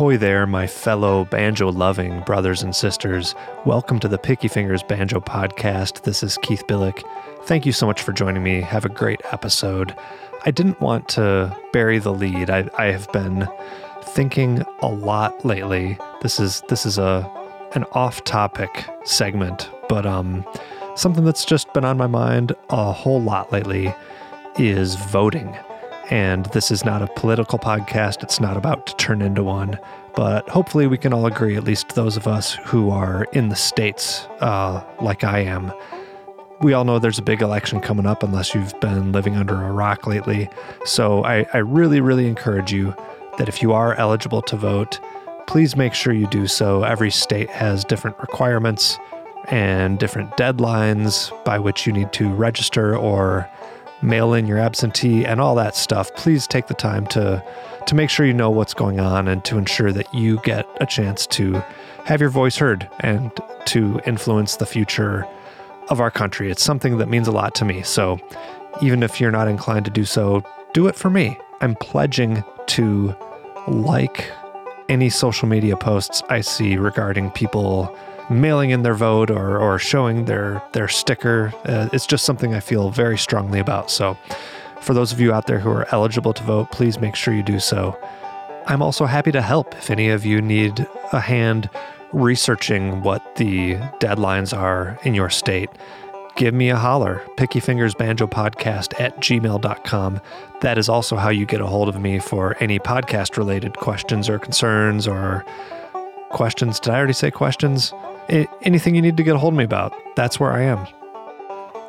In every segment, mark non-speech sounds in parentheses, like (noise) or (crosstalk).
Ahoy there, my fellow banjo loving brothers and sisters. Welcome to the Picky Fingers Banjo Podcast. This is Keith Billick. Thank you so much for joining me. Have a great episode. I didn't want to bury the lead. I, I have been thinking a lot lately. This is this is a an off-topic segment, but um something that's just been on my mind a whole lot lately is voting. And this is not a political podcast, it's not about to turn into one. But hopefully, we can all agree, at least those of us who are in the States, uh, like I am. We all know there's a big election coming up unless you've been living under a rock lately. So I, I really, really encourage you that if you are eligible to vote, please make sure you do so. Every state has different requirements and different deadlines by which you need to register or mail in your absentee and all that stuff, please take the time to to make sure you know what's going on and to ensure that you get a chance to have your voice heard and to influence the future of our country. It's something that means a lot to me. So even if you're not inclined to do so, do it for me. I'm pledging to like any social media posts I see regarding people mailing in their vote or, or showing their their sticker. Uh, it's just something I feel very strongly about. So, for those of you out there who are eligible to vote, please make sure you do so. I'm also happy to help if any of you need a hand researching what the deadlines are in your state. Give me a holler, Picky Fingers Banjo Podcast at gmail.com. That is also how you get a hold of me for any podcast related questions or concerns or questions. Did I already say questions? Anything you need to get a hold of me about, that's where I am.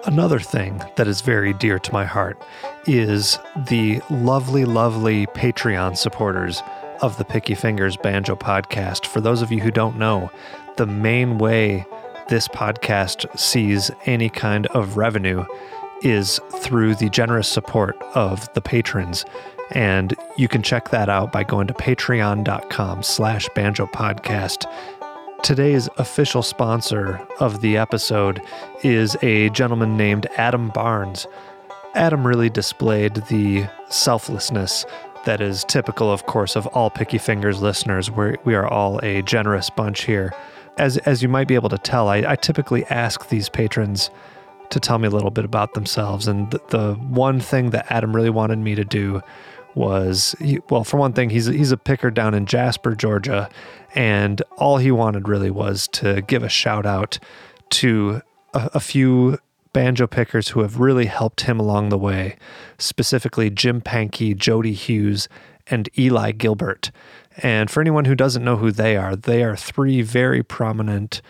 Another thing that is very dear to my heart is the lovely, lovely Patreon supporters of the Picky Fingers Banjo podcast. For those of you who don't know, the main way this podcast sees any kind of revenue is through the generous support of the patrons. And you can check that out by going to patreon.com slash banjo podcast Today's official sponsor of the episode is a gentleman named Adam Barnes. Adam really displayed the selflessness that is typical, of course, of all Picky Fingers listeners. We're, we are all a generous bunch here. As, as you might be able to tell, I, I typically ask these patrons to tell me a little bit about themselves. And the, the one thing that Adam really wanted me to do was well, for one thing, he's he's a picker down in Jasper, Georgia, and all he wanted really was to give a shout out to a, a few banjo pickers who have really helped him along the way, specifically Jim Pankey, Jody Hughes, and Eli Gilbert. And for anyone who doesn't know who they are, they are three very prominent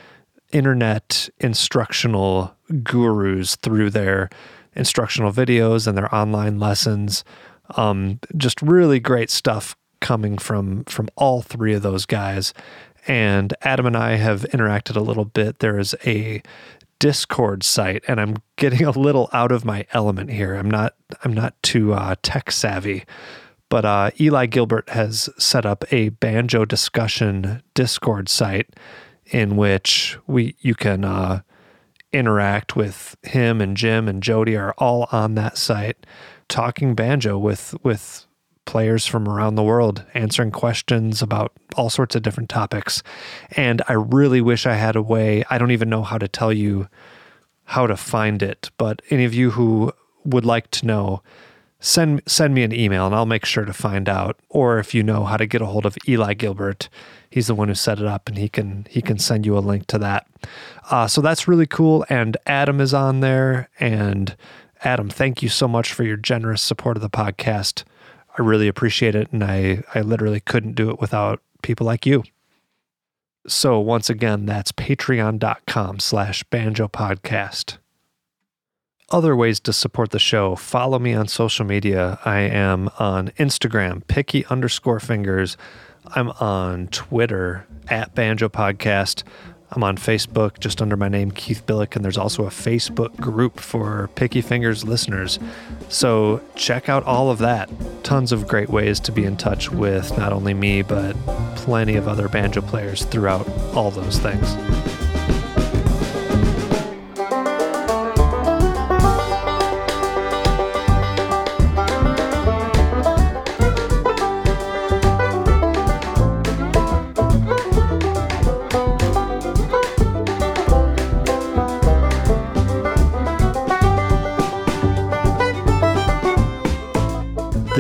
internet instructional gurus through their instructional videos and their online lessons. Um, just really great stuff coming from from all three of those guys. And Adam and I have interacted a little bit. There is a Discord site, and I'm getting (laughs) a little out of my element here. I'm not I'm not too uh, tech savvy, but uh, Eli Gilbert has set up a banjo discussion Discord site in which we you can uh, interact with him and Jim and Jody are all on that site talking banjo with with players from around the world answering questions about all sorts of different topics. And I really wish I had a way. I don't even know how to tell you how to find it, but any of you who would like to know, send send me an email and I'll make sure to find out. Or if you know how to get a hold of Eli Gilbert, he's the one who set it up, and he can he can send you a link to that. Uh, so that's really cool. And Adam is on there, and Adam, thank you so much for your generous support of the podcast. I really appreciate it. And I, I literally couldn't do it without people like you. So once again, that's patreon.com slash banjo podcast. Other ways to support the show, follow me on social media. I am on Instagram, picky underscore fingers. I'm on Twitter at banjo podcast. I'm on Facebook just under my name, Keith Billick, and there's also a Facebook group for Picky Fingers listeners. So check out all of that. Tons of great ways to be in touch with not only me, but plenty of other banjo players throughout all those things.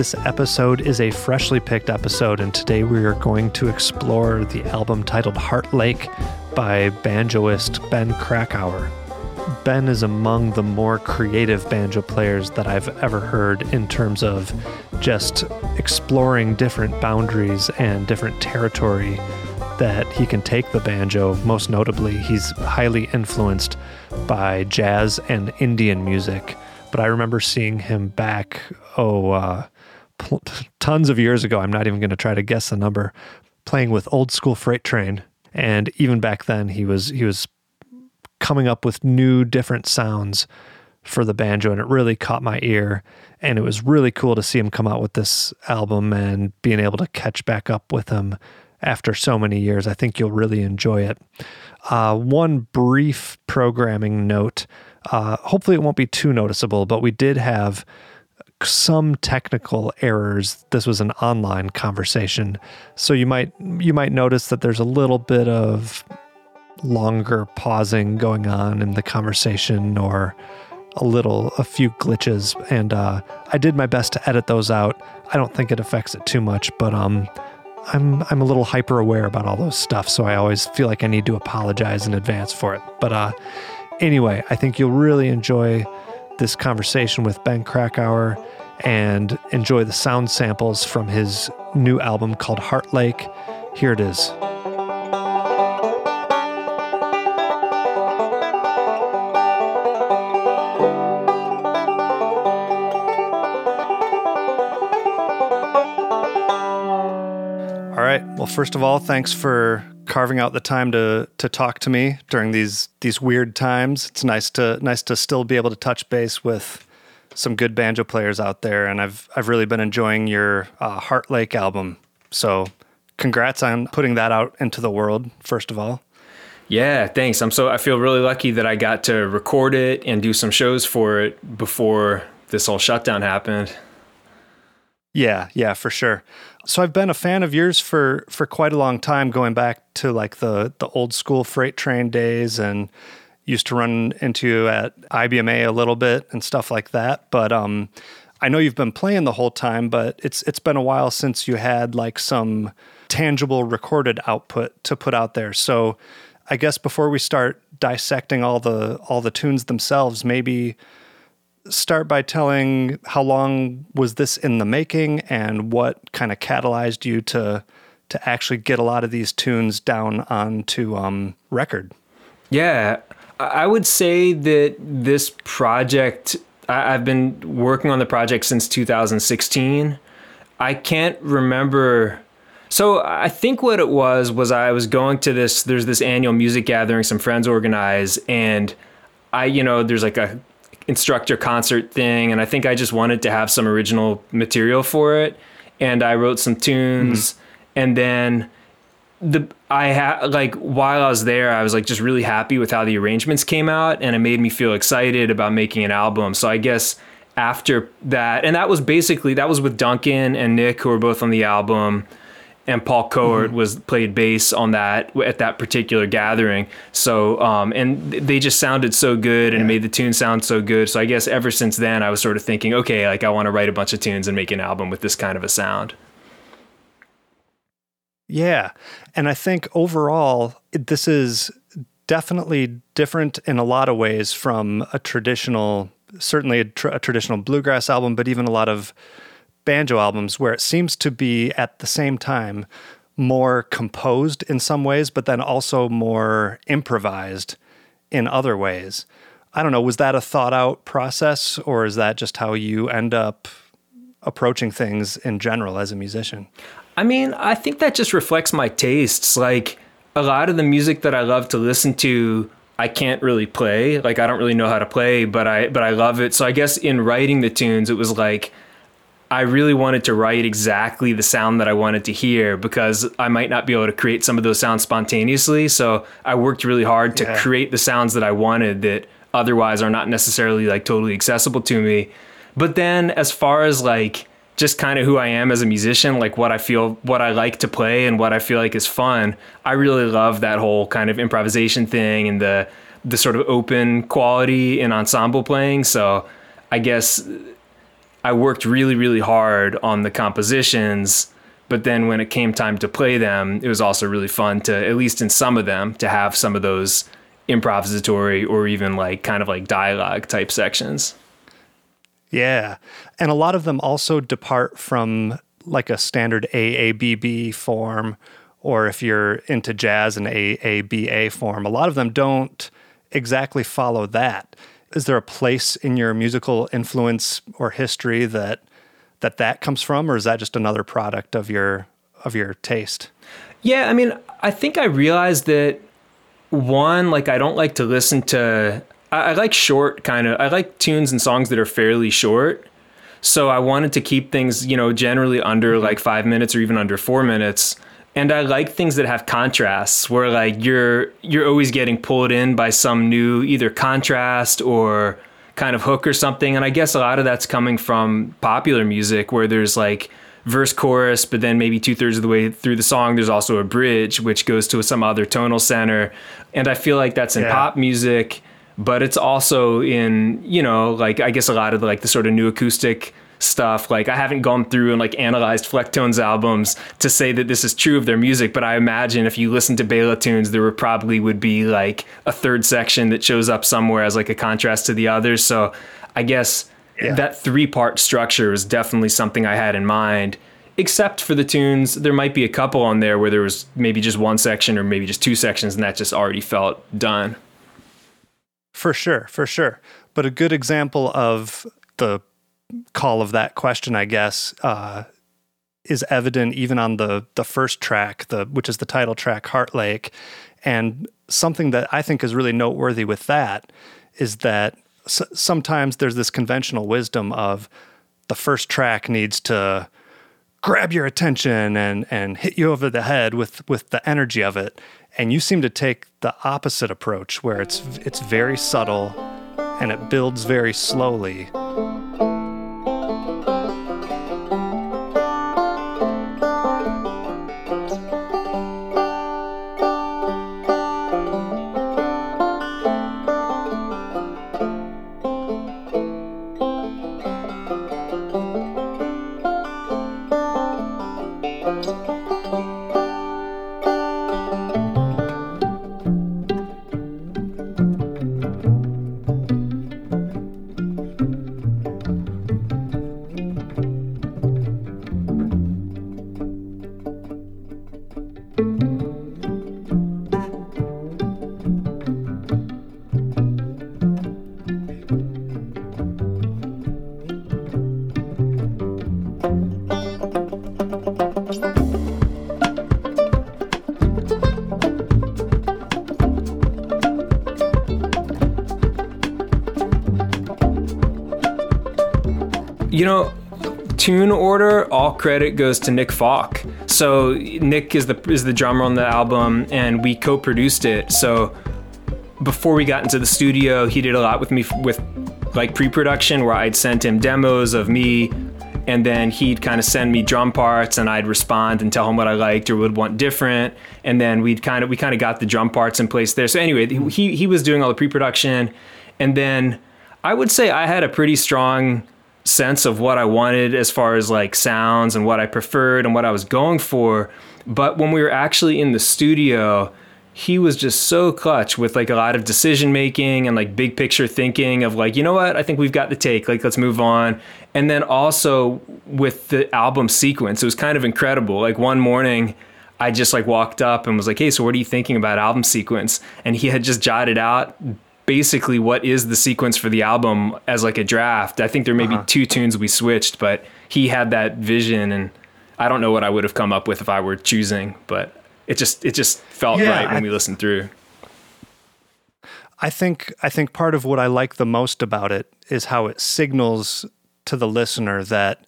This episode is a freshly picked episode, and today we are going to explore the album titled Heart Lake by banjoist Ben Krakauer. Ben is among the more creative banjo players that I've ever heard in terms of just exploring different boundaries and different territory that he can take the banjo. Most notably, he's highly influenced by jazz and Indian music. But I remember seeing him back, oh, uh, pl- tons of years ago. I'm not even going to try to guess the number. Playing with Old School Freight Train, and even back then, he was he was coming up with new, different sounds for the banjo, and it really caught my ear. And it was really cool to see him come out with this album and being able to catch back up with him after so many years. I think you'll really enjoy it. Uh, one brief programming note. Uh, hopefully, it won't be too noticeable, but we did have some technical errors. This was an online conversation, so you might you might notice that there's a little bit of longer pausing going on in the conversation, or a little a few glitches. And uh, I did my best to edit those out. I don't think it affects it too much, but um, I'm I'm a little hyper aware about all those stuff, so I always feel like I need to apologize in advance for it. But uh, anyway, I think you'll really enjoy this conversation with Ben Krakauer and enjoy the sound samples from his new album called Heart Lake. Here it is. Well, first of all, thanks for carving out the time to to talk to me during these these weird times. It's nice to nice to still be able to touch base with some good banjo players out there, and I've I've really been enjoying your uh, Heart Lake album. So, congrats on putting that out into the world. First of all. Yeah, thanks. I'm so I feel really lucky that I got to record it and do some shows for it before this whole shutdown happened. Yeah, yeah, for sure. So I've been a fan of yours for for quite a long time, going back to like the the old school freight train days, and used to run into you at IBMA a little bit and stuff like that. But um, I know you've been playing the whole time, but it's it's been a while since you had like some tangible recorded output to put out there. So I guess before we start dissecting all the all the tunes themselves, maybe start by telling how long was this in the making and what kind of catalyzed you to to actually get a lot of these tunes down onto um, record. Yeah, I would say that this project. I've been working on the project since 2016. I can't remember. So I think what it was was I was going to this. There's this annual music gathering some friends organize, and I, you know, there's like a instructor concert thing, and I think I just wanted to have some original material for it, and I wrote some tunes, mm-hmm. and then the I had like while I was there, I was like just really happy with how the arrangements came out, and it made me feel excited about making an album. So I guess after that, and that was basically that was with Duncan and Nick, who were both on the album and Paul Kowert mm-hmm. was played bass on that at that particular gathering. So um, and they just sounded so good and yeah. made the tune sound so good. So I guess ever since then I was sort of thinking, okay, like I want to write a bunch of tunes and make an album with this kind of a sound. Yeah, and I think overall this is definitely different in a lot of ways from a traditional, certainly a, a traditional bluegrass album, but even a lot of banjo albums where it seems to be at the same time more composed in some ways, but then also more improvised in other ways. I don't know, was that a thought out process or is that just how you end up approaching things in general as a musician? I mean, I think that just reflects my tastes. Like a lot of the music that I love to listen to, I can't really play. Like I don't really know how to play, but I but I love it. So I guess in writing the tunes, it was like I really wanted to write exactly the sound that I wanted to hear because I might not be able to create some of those sounds spontaneously. So I worked really hard to yeah. create the sounds that I wanted that otherwise are not necessarily like totally accessible to me. But then as far as like just kind of who I am as a musician, like what I feel, what I like to play and what I feel like is fun, I really love that whole kind of improvisation thing and the the sort of open quality in ensemble playing. So I guess I worked really, really hard on the compositions. But then when it came time to play them, it was also really fun to, at least in some of them, to have some of those improvisatory or even like kind of like dialogue type sections. Yeah. And a lot of them also depart from like a standard AABB form, or if you're into jazz, an AABA form. A lot of them don't exactly follow that. Is there a place in your musical influence or history that that that comes from, or is that just another product of your of your taste? Yeah, I mean, I think I realized that one, like I don't like to listen to. I, I like short kind of. I like tunes and songs that are fairly short. So I wanted to keep things, you know, generally under mm-hmm. like five minutes or even under four minutes and I like things that have contrasts where like you're you're always getting pulled in by some new either contrast or kind of hook or something and I guess a lot of that's coming from popular music where there's like verse chorus but then maybe two-thirds of the way through the song there's also a bridge which goes to some other tonal center and I feel like that's in yeah. pop music but it's also in you know like I guess a lot of like the sort of new acoustic stuff. Like I haven't gone through and like analyzed Flecktones albums to say that this is true of their music, but I imagine if you listen to Bela tunes, there would probably would be like a third section that shows up somewhere as like a contrast to the others. So I guess yeah. that three part structure is definitely something I had in mind. Except for the tunes, there might be a couple on there where there was maybe just one section or maybe just two sections, and that just already felt done. For sure, for sure. But a good example of the call of that question, I guess, uh, is evident even on the the first track, the which is the title track, Heart Lake, and something that I think is really noteworthy with that is that s- sometimes there's this conventional wisdom of the first track needs to grab your attention and and hit you over the head with with the energy of it. And you seem to take the opposite approach where it's it's very subtle and it builds very slowly You know, tune order, all credit goes to Nick Falk. So Nick is the is the drummer on the album, and we co-produced it. So before we got into the studio, he did a lot with me with like pre-production, where I'd sent him demos of me, and then he'd kind of send me drum parts, and I'd respond and tell him what I liked or would want different, and then we'd kind of we kind of got the drum parts in place there. So anyway, he he was doing all the pre-production, and then I would say I had a pretty strong sense of what I wanted as far as like sounds and what I preferred and what I was going for. But when we were actually in the studio, he was just so clutch with like a lot of decision making and like big picture thinking of like, you know what, I think we've got the take, like let's move on. And then also with the album sequence, it was kind of incredible. Like one morning, I just like walked up and was like, "Hey, so what are you thinking about album sequence?" And he had just jotted out basically what is the sequence for the album as like a draft. I think there may uh-huh. be two tunes we switched, but he had that vision and I don't know what I would have come up with if I were choosing, but it just it just felt yeah, right when I, we listened through. I think I think part of what I like the most about it is how it signals to the listener that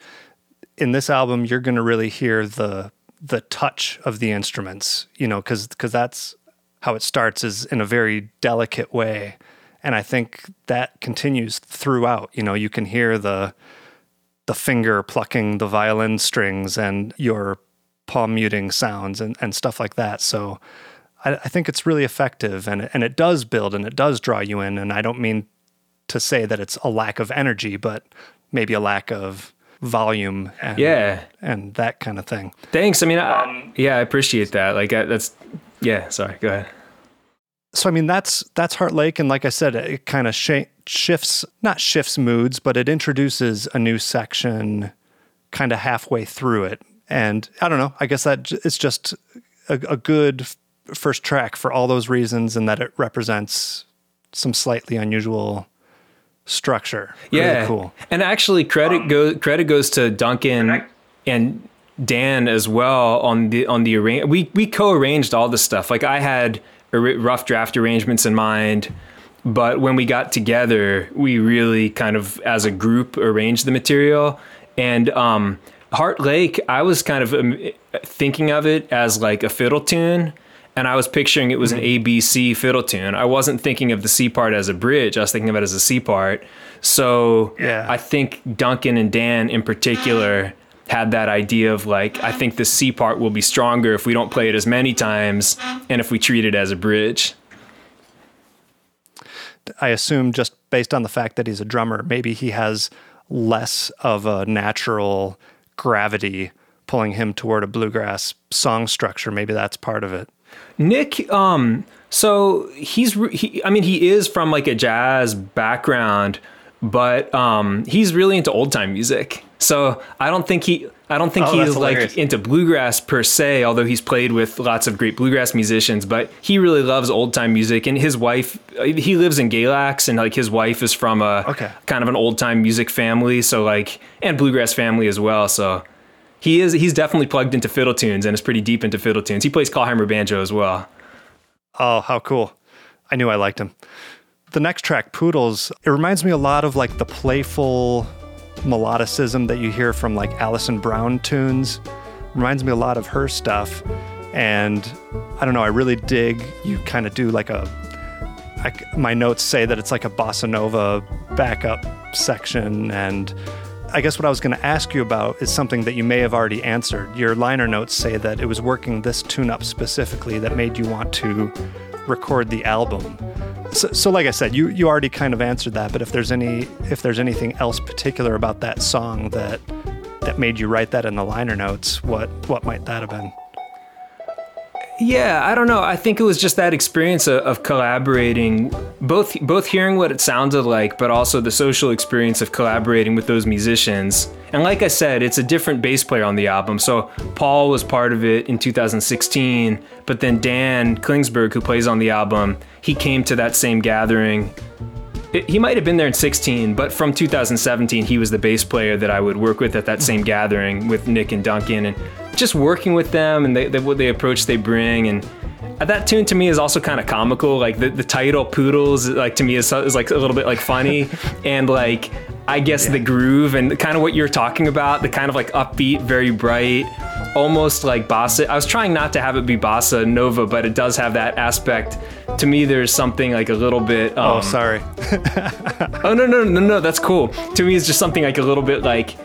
in this album you're going to really hear the the touch of the instruments, you know, cuz cuz that's how it starts is in a very delicate way. And I think that continues throughout. You know, you can hear the the finger plucking the violin strings and your palm muting sounds and, and stuff like that. So I, I think it's really effective and and it does build and it does draw you in. And I don't mean to say that it's a lack of energy, but maybe a lack of volume and Yeah. and that kind of thing. Thanks. I mean, I, um, yeah, I appreciate that. Like I, that's yeah. Sorry. Go ahead. So I mean that's that's Heart Lake and like I said it kind of sh- shifts not shifts moods but it introduces a new section kind of halfway through it and I don't know I guess that j- it's just a, a good f- first track for all those reasons and that it represents some slightly unusual structure. Really Yeah. cool. And actually, credit goes credit goes to Duncan and Dan as well on the on the arrange. We we co-arranged all the stuff. Like I had rough draft arrangements in mind, but when we got together, we really kind of as a group arranged the material. And um, Heart Lake, I was kind of um, thinking of it as like a fiddle tune. And I was picturing it was an ABC fiddle tune. I wasn't thinking of the C part as a bridge. I was thinking of it as a C part. So Yeah. I think Duncan and Dan in particular had that idea of like, I think the C part will be stronger if we don't play it as many times and if we treat it as a bridge. I assume just based on the fact that he's a drummer, maybe he has less of a natural gravity pulling him toward a bluegrass song structure. Maybe that's part of it. Nick, um, so he's, he, I mean, he is from like a jazz background, but um, he's really into old time music. So I don't think he, I don't think Oh, like into bluegrass per se, although he's played with lots of great bluegrass musicians. But he really loves old time music, and his wife, he lives in Galax, and like his wife is from a Okay. kind of an old time music family, so like and bluegrass family as well. So he is he's definitely plugged into fiddle tunes and is pretty deep into fiddle tunes. He plays clawhammer banjo as well. Oh, how cool. I knew I liked him. The next track, Poodles, it reminds me a lot of like the playful melodicism that you hear from like Alison Brown tunes. Reminds me a lot of her stuff. And I don't know, I really dig you kind of do like a I, my notes say that it's like a bossa nova backup section and I guess what I was going to ask you about is something that you may have already answered. Your liner notes say that it was working this tune up specifically that made you want to record the album. So, so like I said, you you already kind of answered that, but if there's any if there's anything else particular about that song that that made you write that in the liner notes, what what might that have been? Yeah, I don't know. I think it was just that experience of, of collaborating, both both hearing what it sounded like, but also the social experience of collaborating with those musicians. And like I said, it's a different bass player on the album. So Paul was part of it in 2016, but then Dan Klingsberg, who plays on the album, he came to that same gathering it- he might have been there in 16, but from 2017, he was the bass player that I would work with at that same gathering with Nick and Duncan, and just working with them and they, they, what they approach they bring. And that tune to me is also kind of comical. Like the, the title "Poodles," like to me is, is like a little bit like funny, (laughs) and like I guess the groove and kind of what you're talking about, the kind of like upbeat, very bright, almost like bossa. I was trying not to have it be bossa nova, but it does have that aspect. To me, there's something like a little bit. Um, Oh, sorry. Oh no no no no that's cool. To me it's just something like a little bit like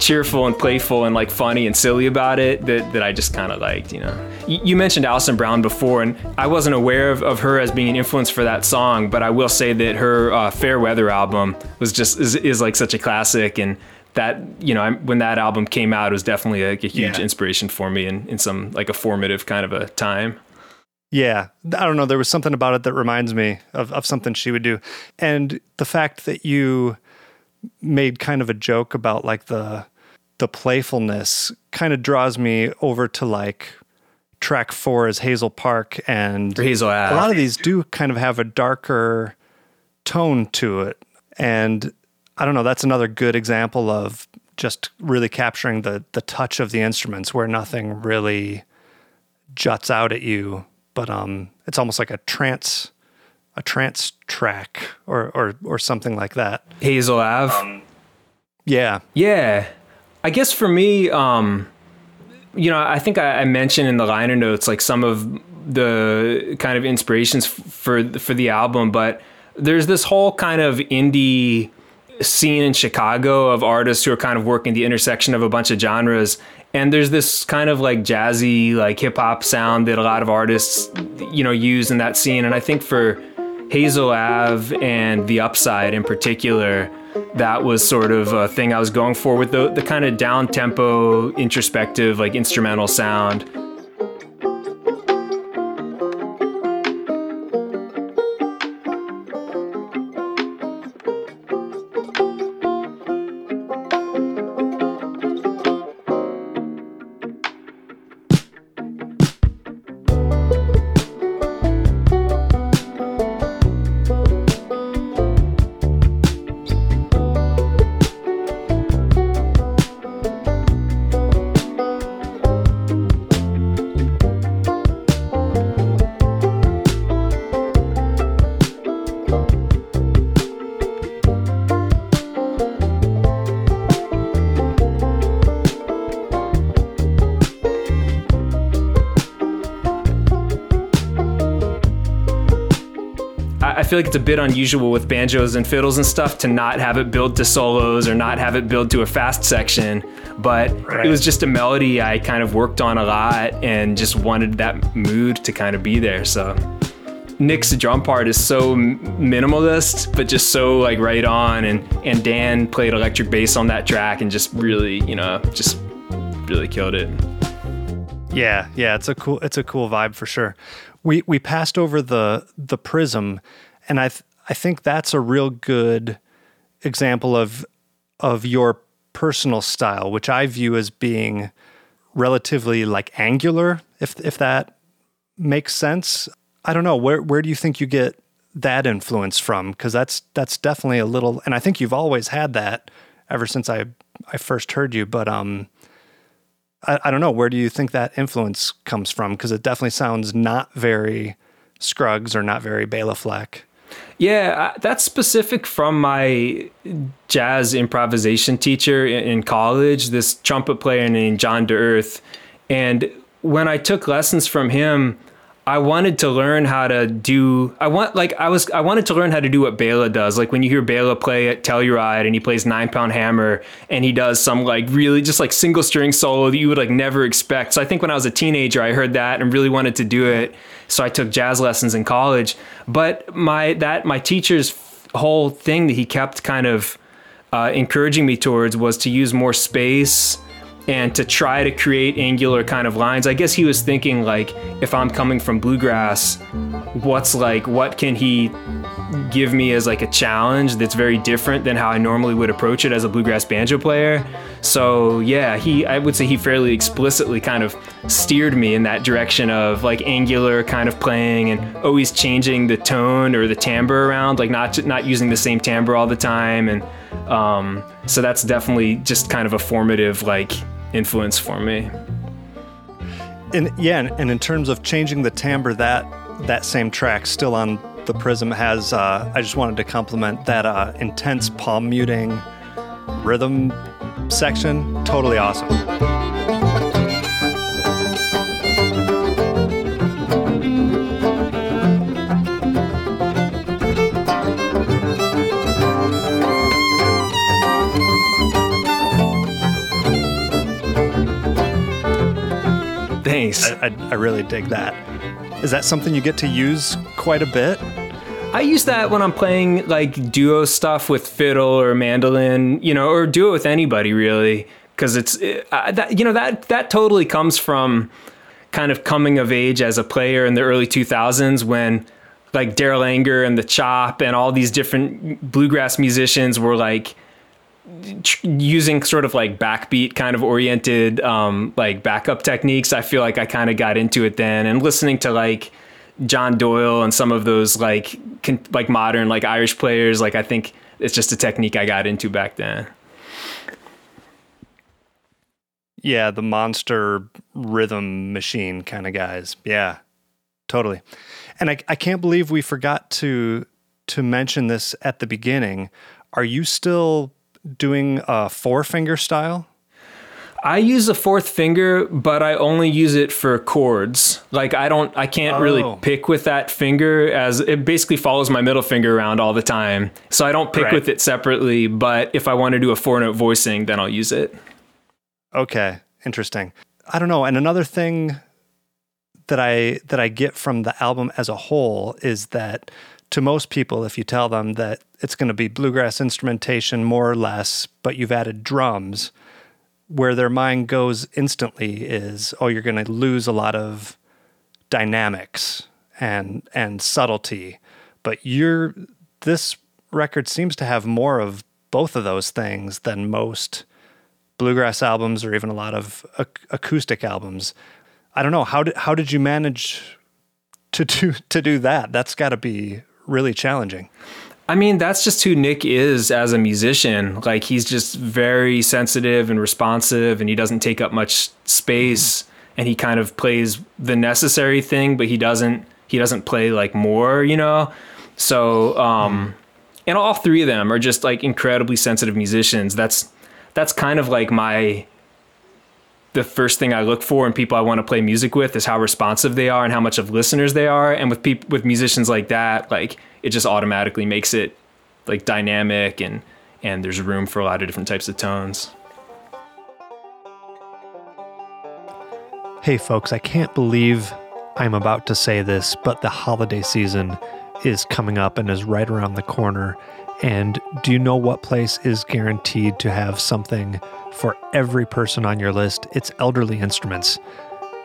cheerful and playful and like funny and silly about it that, that I just kind of liked, you know. Y- You mentioned Alison Brown before, and I wasn't aware of, of her as being an influence for that song, but I will say that her uh, Fair Weather album was just is, is like such a classic, and that you know I, when that album came out, it was definitely like a huge Yeah. inspiration for me in, in some like a formative kind of a time. Yeah, I don't know. There was something about it that reminds me of, of something she would do. And the fact that you made kind of a joke about like the the playfulness kind of draws me over to like track four is Hazel Park and Hazel a lot of these do kind of have a darker tone to it. And I don't know, that's another good example of just really capturing the the touch of the instruments where nothing really juts out at you, but um it's almost like a trance a trance track or or or something like that. Hazel Ave. Yeah. Yeah. I guess for me, um, you know, I think I, I mentioned in the liner notes like some of the kind of inspirations for for the album, but there's this whole kind of indie scene in Chicago of artists who are kind of working the intersection of a bunch of genres. And there's this kind of like jazzy, like hip hop sound that a lot of artists, you know, use in that scene. And I think for Hazel Ave and The Upside in particular, that was sort of a thing I was going for with the, the kind of down tempo, introspective, like instrumental sound. Feel like it's a bit unusual with banjos and fiddles and stuff to not have it build to solos or not have it build to a fast section. But right. it was just a melody I kind of worked on a lot and just wanted that mood to kind of be there. So Nick's drum part is so minimalist, but just so like right on. And and Dan played electric bass on that track and just really, you know, just really killed it. Yeah, yeah, it's a cool it's a cool vibe for sure we we passed over the the prism, and I th- I think that's a real good example of of your personal style, which I view as being relatively like angular, if if that makes sense. I don't know where where do you think you get that influence from? Because that's that's definitely a little, and I think you've always had that ever since I I first heard you. But um, I, I don't know. Where do you think that influence comes from? Because it definitely sounds not very Scruggs or not very Bela Fleck. Yeah, uh, that's specific from my jazz improvisation teacher in college, this trumpet player named John D'earth. And when I took lessons from him, I wanted to learn how to do I want like I was I wanted to learn how to do what Bela does. Like when you hear Bela play at Telluride and he plays nine pound hammer and he does some like really just like single string solo that you would like never expect. So I think when I was a teenager I heard that and really wanted to do it. So I took jazz lessons in college. But my that my teacher's whole thing that he kept kind of uh, encouraging me towards was to use more space and to try to create angular kind of lines. I guess he was thinking like if I'm coming from bluegrass, what's like what can he give me as like a challenge that's very different than how I normally would approach it as a bluegrass banjo player. So yeah, he I would say he fairly explicitly kind of steered me in that direction of like angular kind of playing and always changing the tone or the timbre around, like not not using the same timbre all the time and um, so that's definitely just kind of a formative like influence for me. And yeah, and in terms of changing the timbre, that that same track still on the Prism has. Uh, I just wanted to compliment that uh, intense palm muting rhythm section. Totally awesome. I, I, I really dig that. Is that something you get to use quite a bit? I use that when I'm playing like duo stuff with fiddle or mandolin, you know, or duo with anybody really, because it's it, uh, that you know that that totally comes from kind of coming of age as a player in the early 2000s when like Darol Anger and the Chop and all these different bluegrass musicians were like using sort of like backbeat kind of oriented um, like backup techniques i feel like i kind of got into it then. And listening to like john doyle and some of those like con- like modern like irish players like i think it's just a technique i got into back then. Yeah the monster rhythm machine kind of guys. Yeah totally. And I, I can't believe we forgot to to mention this at the beginning. Are you still doing a four finger style? I use a fourth finger, but I only use it for chords. Like I don't, I can't oh. really pick with that finger as it basically follows my middle finger around all the time. So I don't pick right. with it separately. But if I want to do a four note voicing, then I'll use it. Okay, interesting. I don't know. And another thing that I that I get from the album as a whole is that to most people, if you tell them that it's going to be bluegrass instrumentation more or less, but you've added drums, where their mind goes instantly is, oh, you're going to lose a lot of dynamics and and subtlety. But you're this record seems to have more of both of those things than most bluegrass albums or even a lot of ac- acoustic albums. I don't know how did how did you manage to do to do that? That's got to be really challenging. I mean, that's just who Nick is as a musician. Like he's just very sensitive and responsive and he doesn't take up much space and he kind of plays the necessary thing, but he doesn't he doesn't play like more, you know? So um and all three of them are just like incredibly sensitive musicians. That's that's kind of like my the first thing I look for in people I want to play music with is how responsive they are and how much of listeners they are. And with people with musicians like that, like it just automatically makes it like dynamic and and there's room for a lot of different types of tones. Hey folks, I can't believe I'm about to say this, but the holiday season is coming up and is right around the corner. And do you know what place is guaranteed to have something for every person on your list? It's Elderly Instruments.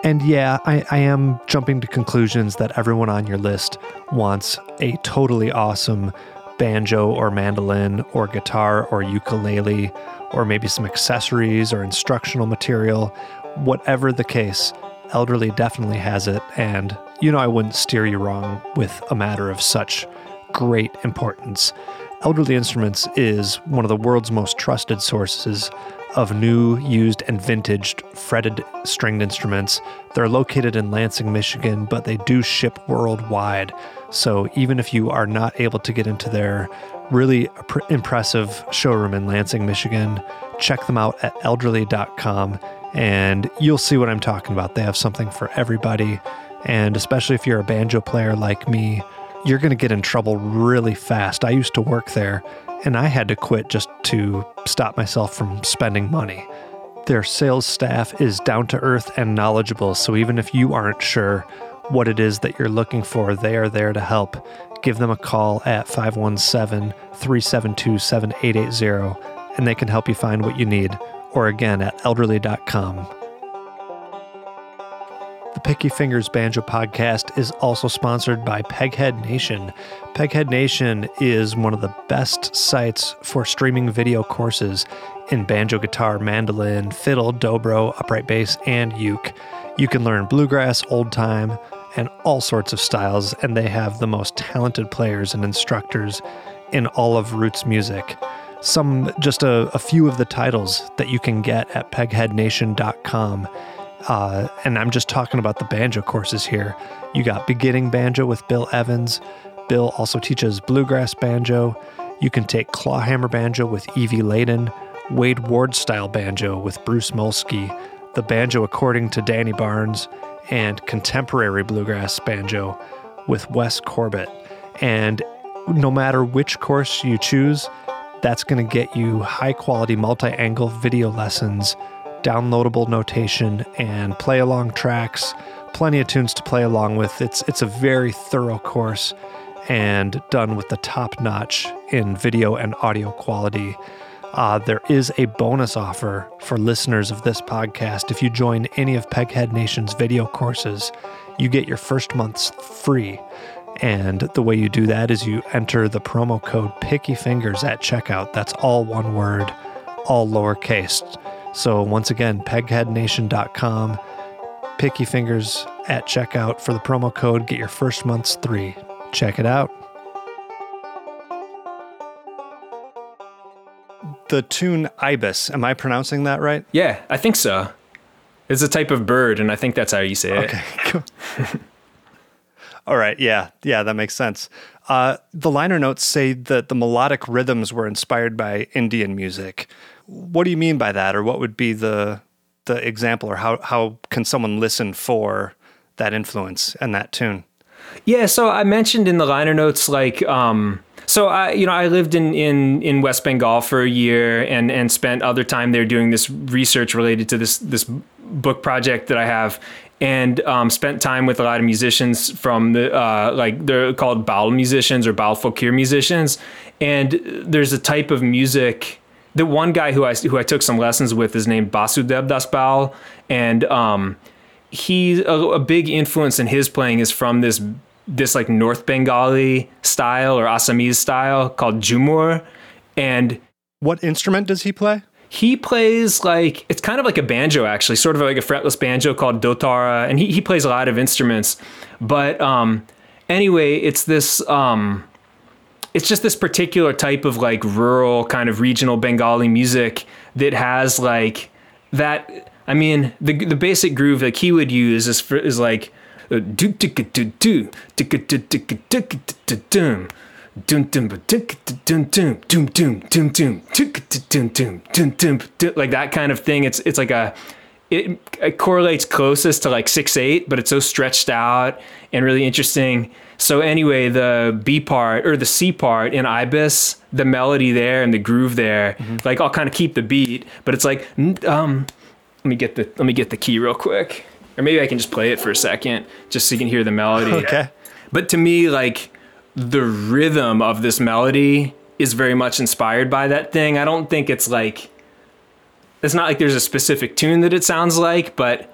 And yeah, I, I, am jumping to conclusions that everyone on your list wants a totally awesome banjo or mandolin or guitar or ukulele or maybe some accessories or instructional material. Whatever the case, Elderly definitely has it. And you know, I wouldn't steer you wrong with a matter of such great importance. Elderly Instruments is one of the world's most trusted sources of new, used, and vintage fretted stringed instruments. They're located in Lansing, Michigan, but they do ship worldwide. So even if you are not able to get into their really impressive showroom in Lansing, Michigan, check them out at elderly.com and you'll see what I'm talking about. They have something for everybody. And especially if you're a banjo player like me, you're going to get in trouble really fast. I used to work there and I had to quit just to stop myself from spending money. Their sales staff is down to earth and knowledgeable, so even if you aren't sure what it is that you're looking for, they are there to help. Give them a call at 517 372 7880 and they can help you find what you need, or again at elderly.com. Picky Fingers Banjo podcast is also sponsored by Peghead Nation. Peghead Nation is one of the best sites for streaming video courses in banjo, guitar, mandolin, fiddle, dobro, upright bass, and uke. You can learn bluegrass, old time, and all sorts of styles, and they have the most talented players and instructors in all of roots music. Some, just a, a few of the titles that you can get at pegheadnation.com uh, and I'm just talking about the banjo courses here. You got beginning banjo with Bill Evans. Bill also teaches bluegrass banjo. You can take clawhammer banjo with Evie Ladin, Wade Ward style banjo with Bruce Molsky, the banjo according to Danny Barnes, and contemporary bluegrass banjo with Wes Corbett. And no matter which course you choose, that's going to get you high quality multi angle video lessons downloadable notation and play along tracks, plenty of tunes to play along with. It's it's a very thorough course and done with the top notch in video and audio quality. Uh, there is a bonus offer for listeners of this podcast. If you join any of Peghead Nation's video courses, you get your first month's free. And the way you do that is you enter the promo code Picky Fingers at checkout. That's all one word, all lowercase. So once again, pegheadnation.com, picky fingers at checkout for the promo code. Get your first month's three. Check it out. The tune ibis, am I pronouncing that right? Yeah, I think so. It's a type of bird, and I think that's how you say it. Okay. (laughs) All right. Yeah. Yeah, that makes sense. Uh, the liner notes say that the melodic rhythms were inspired by Indian music. What do you mean by that, or what would be the the example, or how how can someone listen for that influence and that tune? Yeah, so I mentioned in the liner notes like um, so I you know I lived in, in in West Bengal for a year and and spent other time there doing this research related to this this book project that I have and um, spent time with a lot of musicians from the uh, like they're called Baul musicians or Baul Fakir musicians, and there's a type of music. The one guy who I who I took some lessons with is named Basudeb Das Baul, and um, he a, a big influence in his playing is from this this like North Bengali style or Assamese style called Jumur, and What instrument does he play? he plays like it's kind of like a banjo actually sort of like a fretless banjo called dotara and he, he plays a lot of instruments but um anyway it's this um it's just this particular type of like rural kind of regional bengali music that has like that i mean the the basic groove that he would use is for, is like uh, do do do do do like that kind of thing it's it's like a it, it correlates closest to like six eight, but it's so stretched out and really interesting. So anyway, the B part or the C part in Ibis, the melody there and the groove there, like I'll kind of keep the beat, but it's like um, let me get the let me get the key real quick, or maybe I can just play it for a second just so you can hear the melody. (laughs) Okay. But to me, like the rhythm of this melody is very much inspired by that thing. I don't think it's like it's not like there's a specific tune that it sounds like, but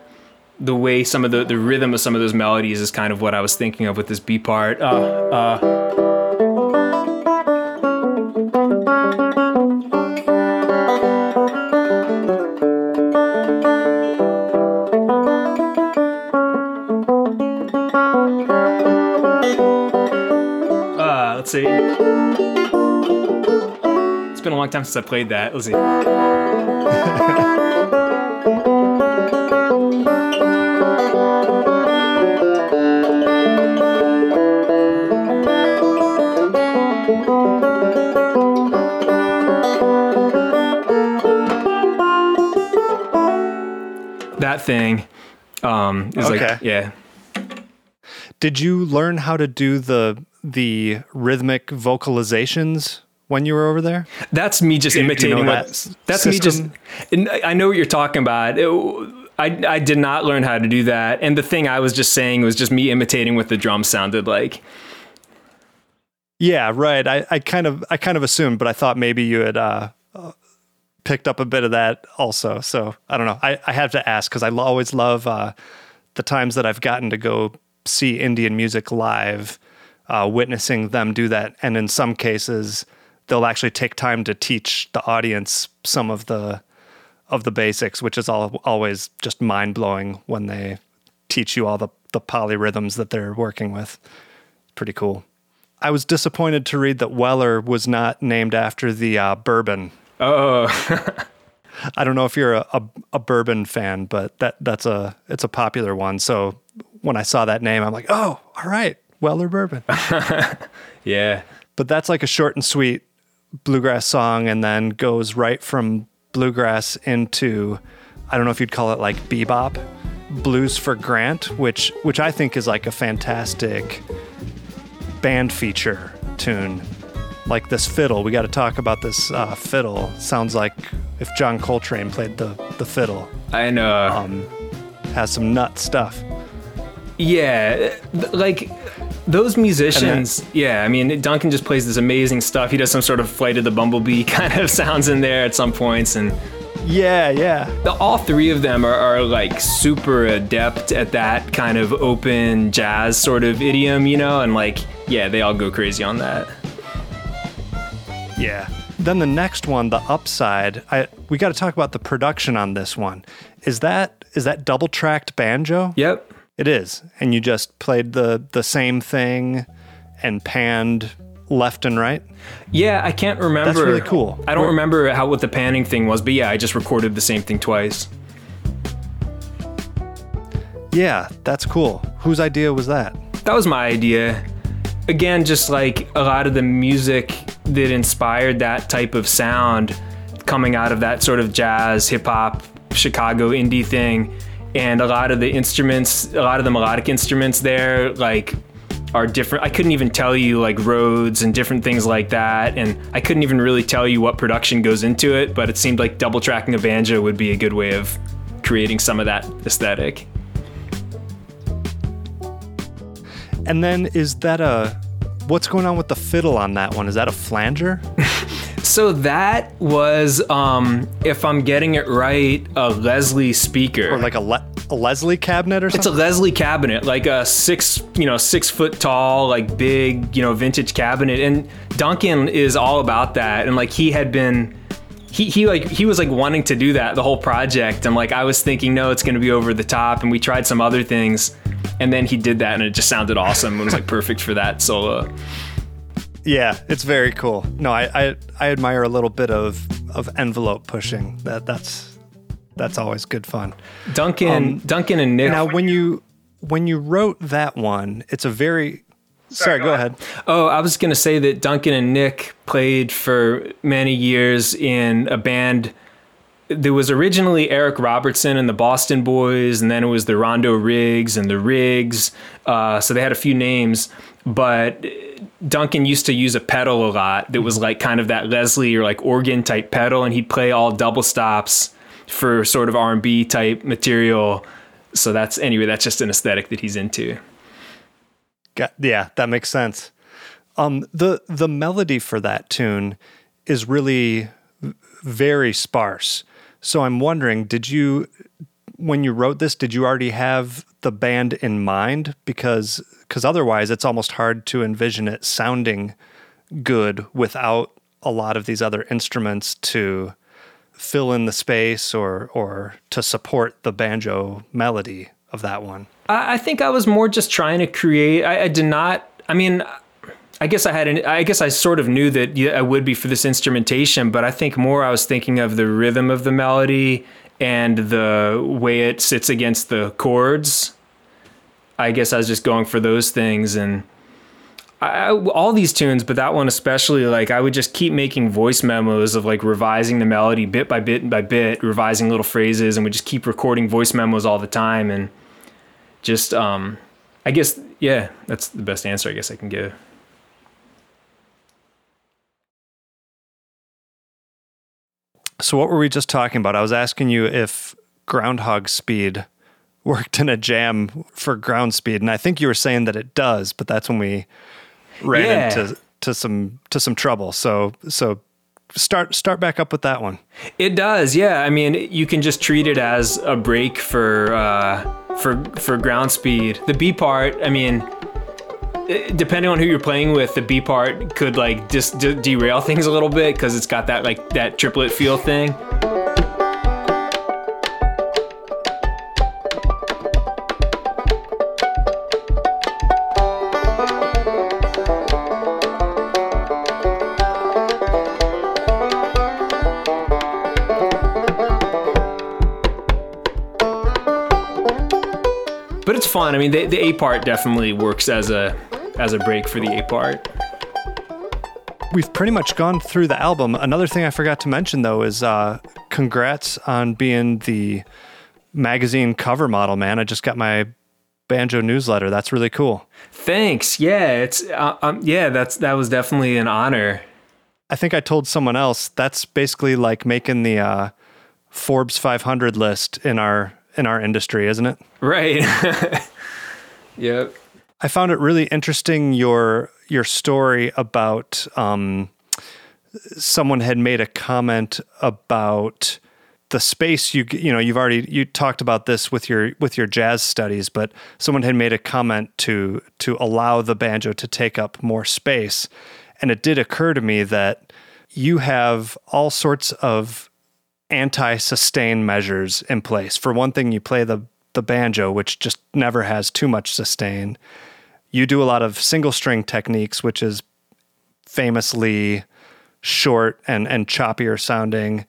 the way some of the the rhythm of some of those melodies is kind of what I was thinking of with this B part. Uh, uh, uh, let's see. It's been a long time since I played that. Let's see. That thing um, is Okay. like, yeah. Did you learn how to do the the rhythmic vocalizations when you were over there? That's me just Do you imitating know what. that That's me just. system? and I I know what you're talking about. It- I I did not learn how to do that, and the thing I was just saying was just me imitating what the drums sounded like. Yeah, right. I, I kind of I kind of assumed, but I thought maybe you had uh, uh, picked up a bit of that also. So I don't know. I, I have to ask because I always love uh, the times that I've gotten to go see Indian music live, uh, witnessing them do that, and in some cases they'll actually take time to teach the audience some of the of the basics, which is all, always just mind blowing when they teach you all the the polyrhythms that they're working with. Pretty cool. I was disappointed to read that Weller was not named after the uh, bourbon. Oh, (laughs) I don't know if you're a, a, a bourbon fan, but that that's a it's a popular one. So when I saw that name, I'm like, oh, all right, Weller bourbon. (laughs) yeah. but that's like a short and sweet bluegrass song, and then goes right from bluegrass into I don't know if you'd call it like bebop, blues for Grant, which which I think is like a fantastic band feature tune. Like this fiddle, we got to talk about this uh, fiddle. Sounds like if John Coltrane played the the fiddle. I know. Um, has some nut stuff. Yeah, like those musicians. yeah, I mean, Duncan just plays this amazing stuff. He does some sort of flight of the bumblebee (laughs) kind of sounds in there at some points, and Yeah, yeah. the, all three of them are, are like super adept at that kind of open jazz sort of idiom, you know, and like, yeah, they all go crazy on that. Yeah. Then the next one, the upside, I we got to talk about the production on this one. Is that is that double tracked banjo? Yep. It is. And you just played the the same thing and panned left and right? Yeah, I can't remember. That's really cool. I don't remember how what the panning thing was, but yeah, I just recorded the same thing twice. Yeah, that's cool. Whose idea was that? That was my idea. Again, just like a lot of the music that inspired that type of sound coming out of that sort of jazz, hip hop, Chicago indie thing. And a lot of the instruments, a lot of the melodic instruments there, like are different. I couldn't even tell you like Rhodes and different things like that. And I couldn't even really tell you what production goes into it, but it seemed like double tracking a banjo would be a good way of creating some of that aesthetic. And then is that a what's going on with the fiddle on that one? Is that a flanger? (laughs) So that was, um, if I'm getting it right, a Leslie speaker. or like a, Le- a Leslie cabinet or something. It's a? Leslie cabinet, like a six, you know, six foot tall, like big, you know, vintage cabinet. And Duncan is all about that. And like he had been, he, he like he was like wanting to do that the whole project. And like I was thinking, no, it's going to be over the top. And we tried some other things, and then he did that, and it just sounded awesome. It was like perfect for that solo. Yeah, it's very cool. No, I, I I admire a little bit of of envelope pushing. That that's that's always good fun. Duncan, um, Duncan, and Nick. Now, when you when you wrote that one, it's a very sorry. go, ahead. Oh, I was going to say that Duncan and Nick played for many years in a band. There was originally Eric Robertson and the Boston Boys, and then it was the Rondo Riggs and the Riggs. Uh, so they had a few names, but Duncan used to use a pedal a lot that was like kind of that Leslie or like organ type pedal, and he'd play all double stops for sort of R&B type material. So that's anyway, that's just an aesthetic that he's into. Yeah, that makes sense. Um, the the melody for that tune is really very sparse. So I'm wondering, did you when you wrote this, did you already have the band in mind? Because because otherwise, it's almost hard to envision it sounding good without a lot of these other instruments to fill in the space or or to support the banjo melody of that one. I think I was more just trying to create. I, I did not. I mean, I guess I had an. I guess I sort of knew that I would be for this instrumentation, but I think more I was thinking of the rhythm of the melody and the way it sits against the chords. I guess I was just going for those things and. I- all these tunes, but that one especially, like I would just keep making voice memos of like revising the melody bit by bit by bit, revising little phrases, and we just keep recording voice memos all the time. And just um i guess yeah that's the best answer i guess i can give So what were we just talking about? I was asking you if groundhog speed (laughs) worked in a jam for ground speed, and I think you were saying that it does, but that's when we ran Yeah. into to some to some trouble. So so start start back up with that one. it does yeah i mean you can just treat it as a break for uh for for ground speed the b part i mean depending on who you're playing with the b part could like just de- derail (laughs) things a little bit because it's got that like that triplet feel thing. But it's fun. I mean the, the a part definitely works as a as a break for the a part We've pretty much gone through the album. Another thing I forgot to mention though is uh, congrats on being the magazine cover model, man. I just got my banjo newsletter. That's really cool. Thanks. Yeah, it's uh, um, yeah. That's that was definitely an honor. I think I told someone else that's basically like making the uh, Forbes 500 list in our in our industry, isn't it? Right. (laughs) yep. I found it really interesting your your story about um, someone had made a comment about the space you you know you've already you talked about this with your with your jazz studies but someone had made a comment to to allow the banjo to take up more space. And it did occur to me that you have all sorts of anti-sustain measures in place. For one thing you play the the banjo which just never has too much sustain you do a lot of single string techniques, which is famously short and, and choppier sounding.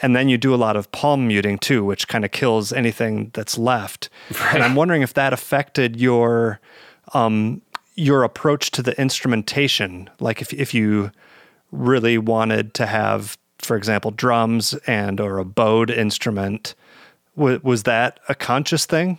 And then you do a lot of palm muting too, which kind of kills anything that's left. And I'm wondering if that affected your um, your approach to the instrumentation. Like if if you really wanted to have, for example, drums and or a bowed instrument, was, was that a conscious thing?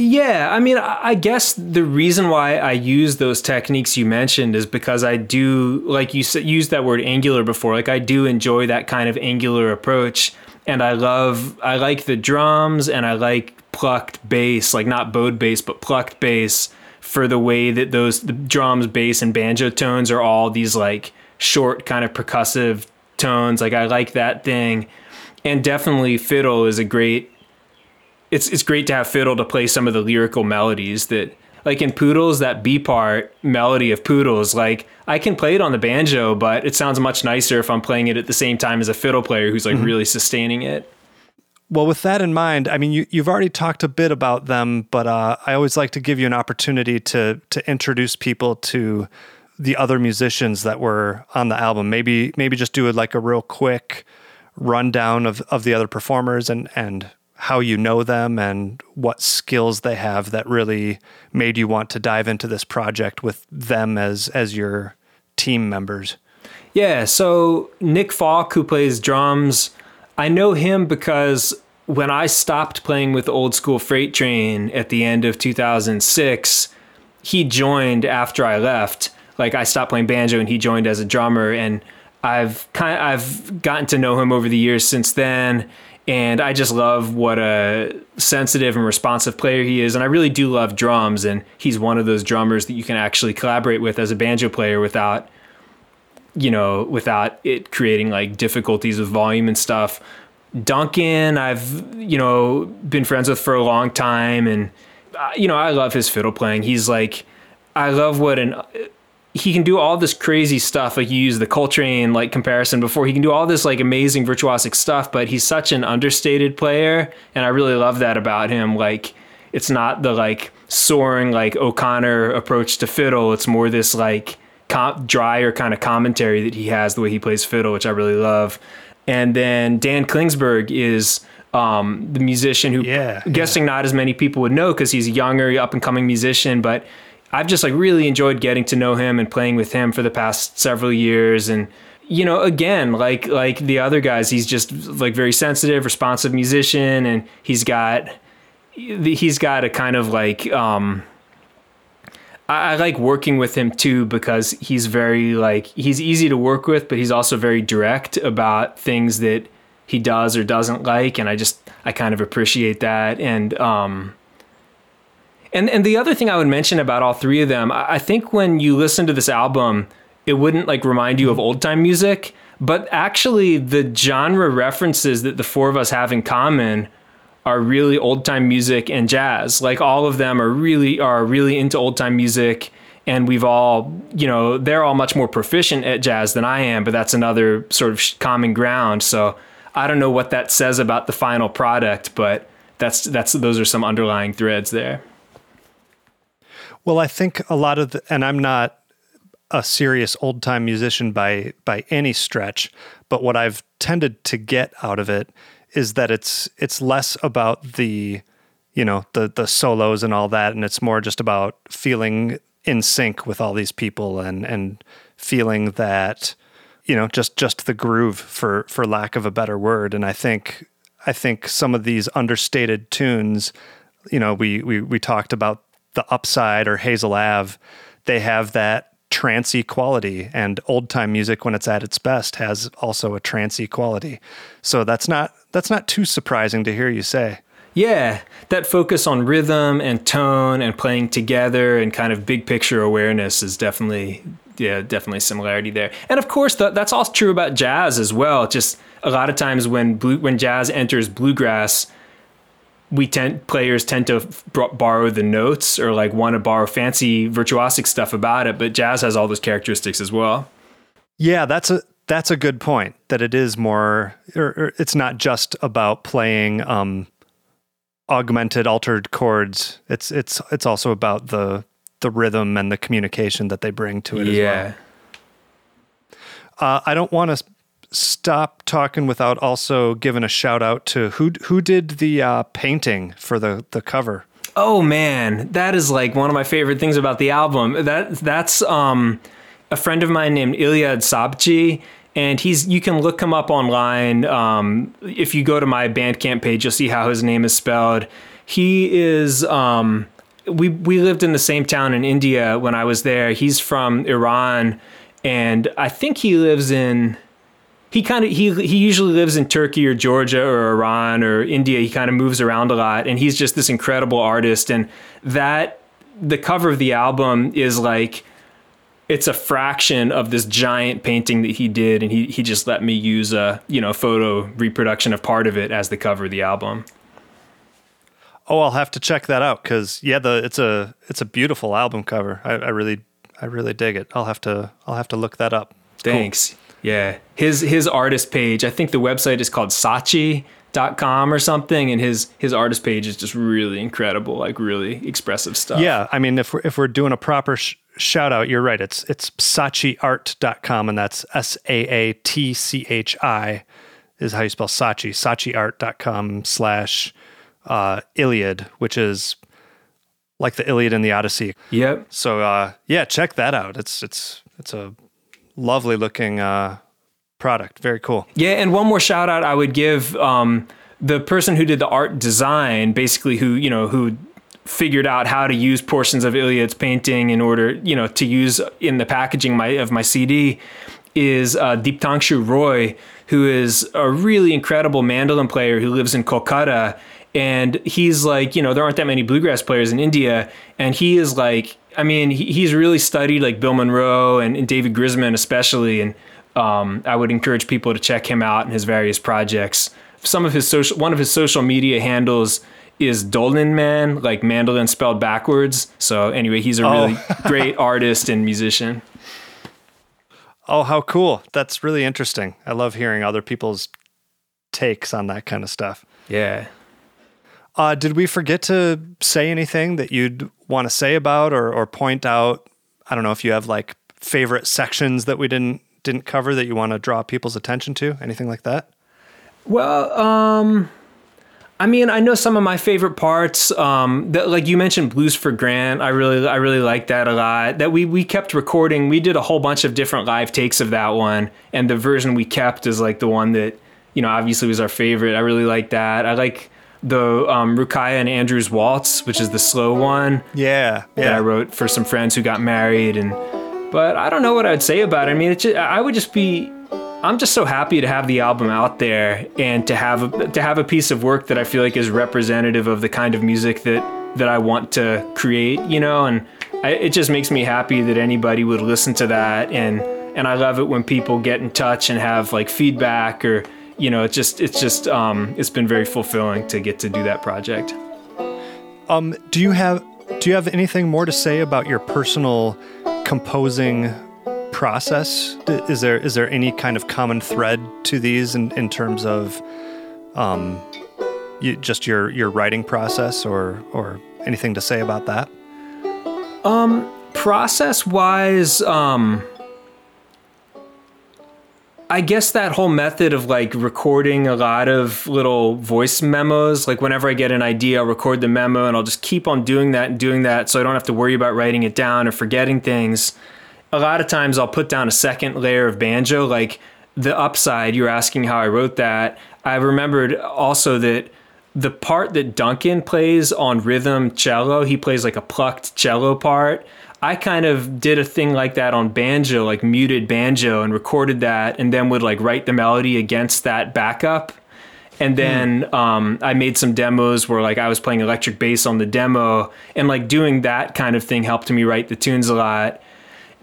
Yeah, I mean, I guess the reason why I use those techniques you mentioned is because I do, like you used that word angular before. Like I do enjoy that kind of angular approach, and I love, I like the drums, and I like plucked bass, like not bowed bass, but plucked bass for the way that those the drums, bass, and banjo tones are all these like short kind of percussive tones. Like I like that thing, and definitely fiddle is a great. It's it's great to have fiddle to play some of the lyrical melodies that like in Poodles that B part melody of Poodles like I can play it on the banjo, but it sounds much nicer if I'm playing it at the same time as a fiddle player who's like mm-hmm. really sustaining it. Well, with that in mind, I mean, you, you've already talked a bit about them, but uh, I always like to give you an opportunity to to introduce people to the other musicians that were on the album. Maybe maybe just do it like a real quick rundown of, of the other performers and and how you know them and what skills they have that really made you want to dive into this project with them as as your team members. Yeah, so Nick Falk, who plays drums, I know him because when I stopped playing with Old School Freight Train at the end of 2006, he joined after I left. Like I stopped playing banjo and he joined as a drummer and I've kind of, I've gotten to know him over the years since then and I just love what a sensitive and responsive player he is and I really do love drums and he's one of those drummers that you can actually collaborate with as a banjo player without you know, without it creating like difficulties with volume and stuff. Duncan, I've, you know, been friends with for a long time. And, uh, you know, I love his fiddle playing. He's like, I love what an, he can do all this crazy stuff. Like you use the Coltrane like comparison before. He can do all this like amazing virtuosic stuff, but he's such an understated player. And I really love that about him. Like, it's not the like soaring like O'Connor approach to fiddle. It's more this like, com- drier kind of commentary that he has the way he plays fiddle, which I really love. And then Dan Klingsberg is um, the musician who, yeah, guessing yeah. not as many people would know because he's a younger, up and coming musician, but I've just like really enjoyed getting to know him and playing with him for the past several years. And you know, again, like like the other guys, he's just like very sensitive, responsive musician, and he's got he's got a kind of like um, I, I like working with him too because he's very like he's easy to work with, but he's also very direct about things that he does or doesn't like, and I just I kind of appreciate that. And um, and and the other thing I would mention about all three of them, I, think when you listen to this album, it wouldn't like remind you of old time music, but actually the genre references that the four of us have in common are really old time music and jazz. Like all of them are really are really into old time music and we've all, you know, they're all much more proficient at jazz than I am, but that's another sort of common ground. So I don't know what that says about the final product, but that's that's those are some underlying threads there. Well, I think a lot of the, and I'm not a serious old time musician by by any stretch, but what I've tended to get out of it is that it's it's less about the you know the the solos and all that and it's more just about feeling in sync with all these people and and feeling that you know just just the groove for for lack of a better word. And i think i think some of these understated tunes you know we we we talked about the upside or hazel ave they have that trancy quality and old time music when it's at its best has also a trancy quality so that's not that's not too surprising to hear you say. Yeah, that focus on rhythm and tone and playing together and kind of big picture awareness is definitely yeah, definitely similarity there. And of course, the, that's all true about jazz as well. Just a lot of times when blue, when jazz enters bluegrass, we tend players tend to borrow the notes or like want to borrow fancy virtuosic stuff about it, but jazz has all those characteristics as well. Yeah, that's a that's a good point. That it is more, or, or it's not just about playing um, augmented, altered chords. It's it's it's also about the the rhythm and the communication that they bring to it yeah. as well. Uh, I don't want to stop talking without also giving a shout out to who who did the uh, painting for the the cover. Oh man, that is like one of my favorite things about the album. That that's um, a friend of mine named Iliad Sabchi and he's you can look him up online. Um, if you go to my Bandcamp page, you'll see how his name is spelled. He is. Um, we we lived in the same town in India when I was there. He's from Iran, and I think he lives in. He kind of he he usually lives in Turkey or Georgia or Iran or India. He kind of moves around a lot, and he's just this incredible artist. And that the cover of the album is like it's a fraction of this giant painting that he did and he he just let me use a you know photo reproduction of part of it as the cover of the album oh i'll have to check that out because yeah the it's a it's a beautiful album cover I, I really i really dig it i'll have to i'll have to look that up thanks cool. Yeah his his artist page i think the website is called saatchi.com or something and his his artist page is just really incredible like really expressive stuff yeah i mean if we're if we're doing a proper sh- shout out. You're right. It's it's saatchiart.com and that's S A A T C H I is how you spell Saatchi. Saatchiart.com slash uh, Iliad, which is like the Iliad and the Odyssey. Yep. So uh, yeah, check that out. It's it's it's a lovely looking uh, product. Very cool. Yeah, and one more shout out I would give um, the person who did the art design, basically who you know who figured out how to use portions of Iliad's painting in order, you know, to use in the packaging my, of my CD is uh, Deeptangshu Roy, who is a really incredible mandolin player who lives in Kolkata. And he's like, you know, there aren't that many bluegrass players in India. And he is like, I mean, he, he's really studied like Bill Monroe and, and David Grisman, especially. And um, I would encourage people to check him out and his various projects. Some of his social, one of his social media handles is Dolan Man, like mandolin spelled backwards. So anyway, he's a oh. really (laughs) great artist and musician. Oh, how cool. That's really interesting. I love hearing other people's takes on that kind of stuff. Yeah. Uh, did we forget to say anything that you'd want to say about or, or point out? I don't know if you have like favorite sections that we didn't didn't cover that you want to draw people's attention to. Anything like that? Well, um, I mean, I know some of my favorite parts. Um, that, like you mentioned, Blues for Grant. I really, I really like that a lot. That we we kept recording. We did a whole bunch of different live takes of that one, and the version we kept is like the one that you know obviously was our favorite. I really like that. I like the um, Rukaya and Andrews Waltz, which is the slow one. Yeah, yeah. That I wrote for some friends who got married, and but I don't know what I'd say about it. I mean, it just, I would just be I'm just so happy to have the album out there and to have a, to have a piece of work that I feel like is representative of the kind of music that that I want to create, you know, and I, it just makes me happy that anybody would listen to that and and I love it when people get in touch and have like feedback or you know, it's just it's just um it's been very fulfilling to get to do that project. Um do you have do you have anything more to say about your personal composing process? Is there is there any kind of common thread to these in, in terms of um, you, just your your writing process or or anything to say about that? Um, process wise, um, I guess that whole method of like recording a lot of little voice memos, like whenever I get an idea, I'll record the memo and I'll just keep on doing that and doing that so I don't have to worry about writing it down or forgetting things a lot of times I'll put down a second layer of banjo, like the upside. you're asking how I wrote that. I remembered also that the part that Duncan plays on rhythm cello, he plays like a plucked cello part. I kind of did a thing like that on banjo, like muted banjo, and recorded that, and then would like write the melody against that backup. And then mm. um, I made some demos where like I was playing electric bass on the demo, and like doing that kind of thing helped me write the tunes a lot.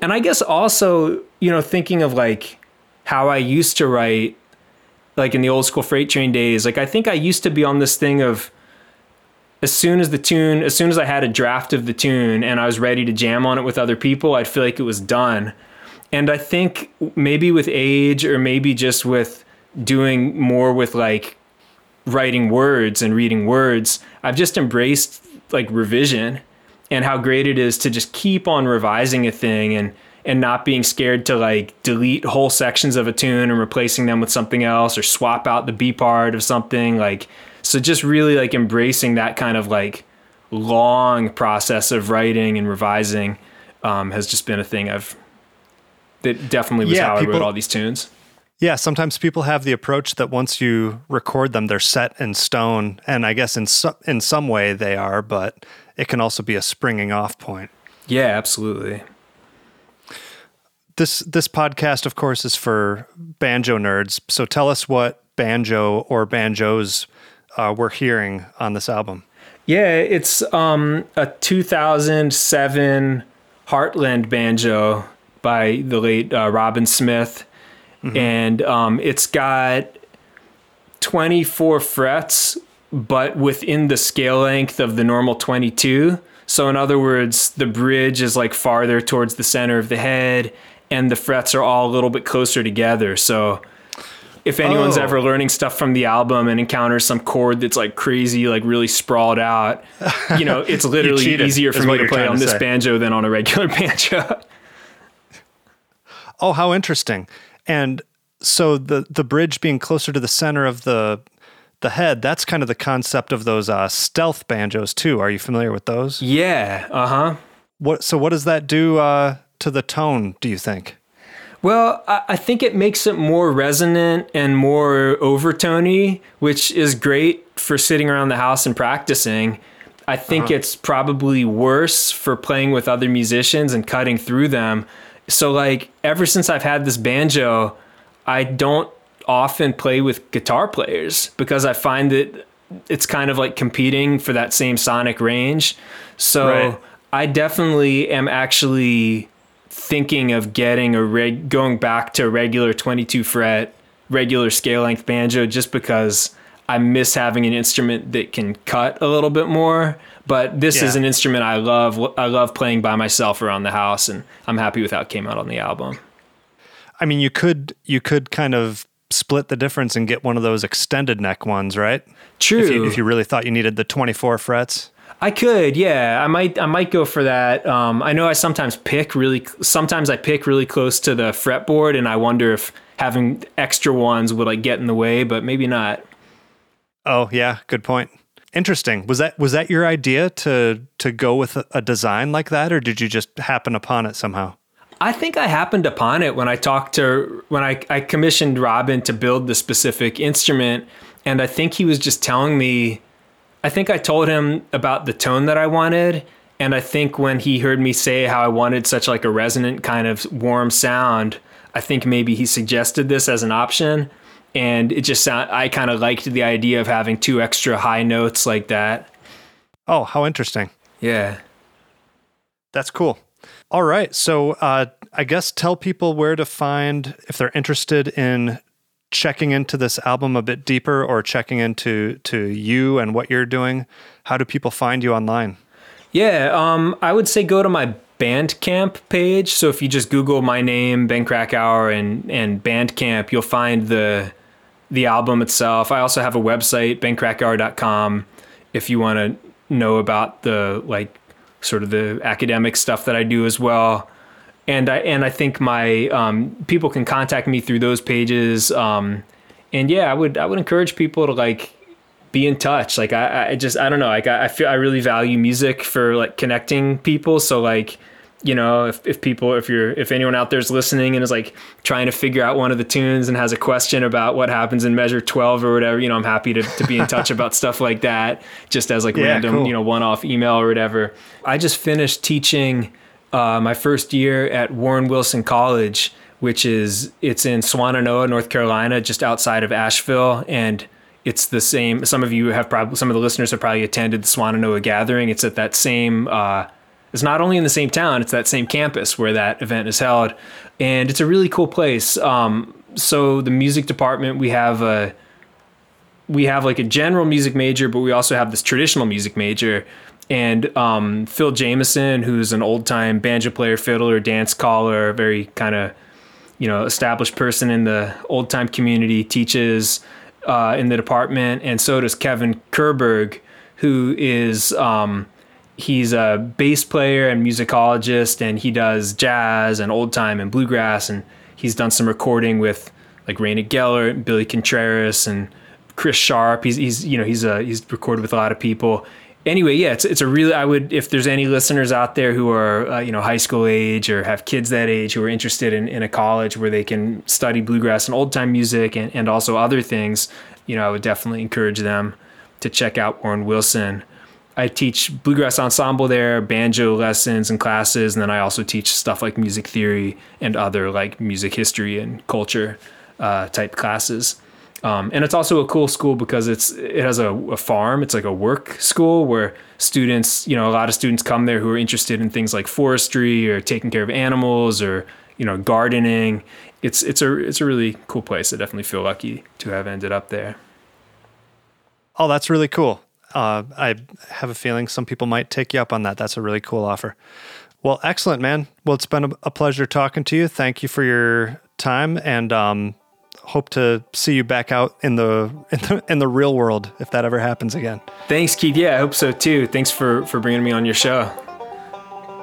And I guess also, you know, thinking of like how I used to write, like in the old school freight train days, like I think I used to be on this thing of as soon as the tune, as soon as I had a draft of the tune and I was ready to jam on it with other people, I'd feel like it was done. And I think maybe with age or maybe just with doing more with like writing words and reading words, I've just embraced like revision and how great it is to just keep on revising a thing and and not being scared to like delete whole sections of a tune and replacing them with something else or swap out the B part of something like so just really like embracing that kind of like long process of writing and revising um, has just been a thing I've that definitely was yeah, how people, I wrote all these tunes. Yeah, sometimes people have the approach that once you record them, they're set in stone, and I guess in some in some way they are, but it can also be a springing off point. Yeah, absolutely. This this podcast, of course, is for banjo nerds. So tell us what banjo or banjos uh, we're hearing on this album. Yeah, it's um, a 2007 Heartland banjo by the late uh, Robin Smith, mm-hmm. and um, it's got 24 frets, but within the scale length of the normal 22. So, in other words, the bridge is like farther towards the center of the head, and the frets are all a little bit closer together. So, if anyone's oh. ever learning stuff from the album and encounters some chord that's like crazy, like really sprawled out, you know, it's (laughs) literally easier for me to play on to this say. banjo than on a regular (laughs) banjo. oh, how interesting. And so the the bridge being closer to the center of the the head, that's kind of the concept of those uh, stealth banjos too. Are you familiar with those? Yeah. Uh huh. What so what does that do uh, to the tone, do you think? Well, I think it makes it more resonant and more overtony, which is great for sitting around the house and practicing. I think uh-huh. it's probably worse for playing with other musicians and cutting through them. So, like, ever since I've had this banjo, I don't often play with guitar players because I find that it's kind of like competing for that same sonic range. So, right. I definitely am actually thinking of getting a reg going back to a regular 22 fret regular scale length banjo just because I miss having an instrument that can cut a little bit more. But this yeah. is an instrument I love. I love playing by myself around the house, and I'm happy with how it came out on the album. I mean, you could you could kind of split the difference and get one of those extended neck ones, right? True. If you, if you really thought you needed the 24 frets. I could, yeah. I might, I might go for that. Um, I know I sometimes pick really, sometimes I pick really close to the fretboard, and I wonder if having extra ones would like get in the way, but maybe not. Oh yeah, good point. Interesting. Was that was that your idea to to go with a, a design like that, or did you just happen upon it somehow? I think I happened upon it when I talked to when I, I commissioned Robin to build the specific instrument, and I think he was just telling me I think I told him about the tone that I wanted. And I think when he heard me say how I wanted such like a resonant kind of warm sound, I think maybe he suggested this as an option. And it just sound I kind of liked the idea of having two extra high notes like that. Oh, how interesting. Yeah. That's cool. All right. So uh, I guess tell people where to find if they're interested in checking into this album a bit deeper or checking into to you and what you're doing, how do people find you online? Yeah, um, I would say go to my Bandcamp page. So if you just Google my name, Ben Krakauer, and and Bandcamp, you'll find the the album itself. I also have a website, benkrakauer.com, if you want to know about the like sort of the academic stuff that I do as well and I and I think my um, people can contact me through those pages. Um, and yeah, I would I would encourage people to like be in touch. Like I, I just I don't know. Like I, I feel I really value music for like connecting people. So like you know if, if people if you're if anyone out there's listening and is like trying to figure out one of the tunes and has a question about what happens in measure 12 or whatever you know i'm happy to, to be in touch about (laughs) stuff like that just as like yeah, random cool. you know one-off email or whatever i just finished teaching uh, my first year at Warren Wilson College, which is it's in Swannanoa, North Carolina, just outside of Asheville, and it's the same. Some of you have probably some of the listeners have probably attended the Swannanoa gathering. It's at that same. Uh, it's not only in the same town; it's that same campus where that event is held, and it's a really cool place. Um, so the music department, we have a we have like a general music major, but we also have this traditional music major and um, Phil Jamison, who's an old time banjo player, fiddler, dance caller, very kind of you know established person in the old time community, teaches uh, in the department, and so does Kevin Kehrberg, who is um, he's a bass player and musicologist, and he does jazz and old time and bluegrass, and he's done some recording with like Rayna Gellert, Billy Contreras, and Chris Sharp. He's he's you know he's a he's recorded with a lot of people anyway, yeah, it's it's a really I would if there's any listeners out there who are uh, you know high school age or have kids that age who are interested in, in a college where they can study bluegrass and old time music and, and also other things, you know, I would definitely encourage them to check out Warren Wilson. I teach bluegrass ensemble there, banjo lessons and classes, and then I also teach stuff like music theory and other like music history and culture uh, type classes. Um, and it's also a cool school because it's it has a, a, farm. It's like a work school where students, you know, a lot of students come there who are interested in things like forestry or taking care of animals or you know gardening. It's it's a it's a really cool place. I definitely feel lucky to have ended up there. Oh, that's really cool. Uh, I have a feeling some people might take you up on that. That's a really cool offer. Well, excellent, man. Well, it's been a, pleasure talking to you. Thank you for your time, and um, hope to see you back out in the, in the in the real world if that ever happens again. Thanks, Keith. Yeah, I hope so too. Thanks for for bringing me on your show.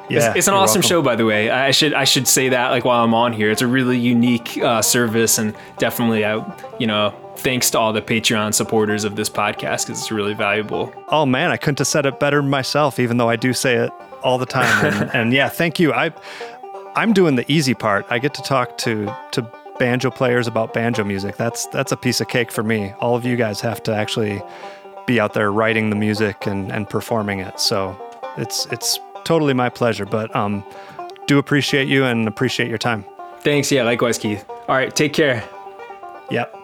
Yeah, it's, it's an awesome welcome. show, by the way. I should I should say that like while I'm on here, it's a really unique uh, service, and definitely, I you know, thanks to all the Patreon supporters of this podcast because it's really valuable. Oh man, I couldn't have said it better myself, even though I do say it all the time. And, (laughs) and yeah, thank you. I I'm doing the easy part. I get to talk to to banjo players about banjo music. That's that's a piece of cake for me. All of you guys have to actually be out there writing the music and, and performing it. So it's it's totally my pleasure. But um, do appreciate you and appreciate your time. Thanks. Yeah, likewise, Keith. All right, take care. Yep.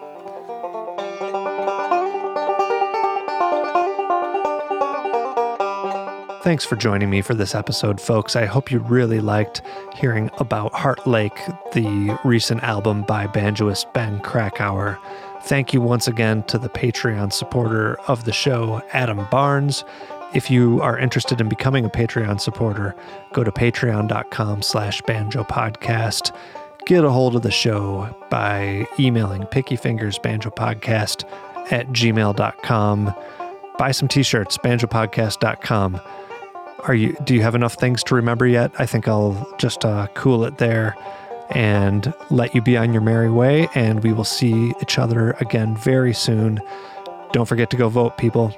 Thanks for joining me for this episode, folks. I hope you really liked hearing about Heart Lake, the recent album by banjoist Ben Krakauer. Thank you once again to the Patreon supporter of the show, Adam Barnes. If you are interested in becoming a Patreon supporter, go to patreon.com slash banjo podcast. Get a hold of the show by emailing pickyfingersbanjopodcast at gmail.com. Buy some t-shirts, banjopodcast.com. Are you do you have enough things to remember yet? I think I'll just uh, cool it there and let you be on your merry way and we will see each other again very soon. Don't forget to go vote people.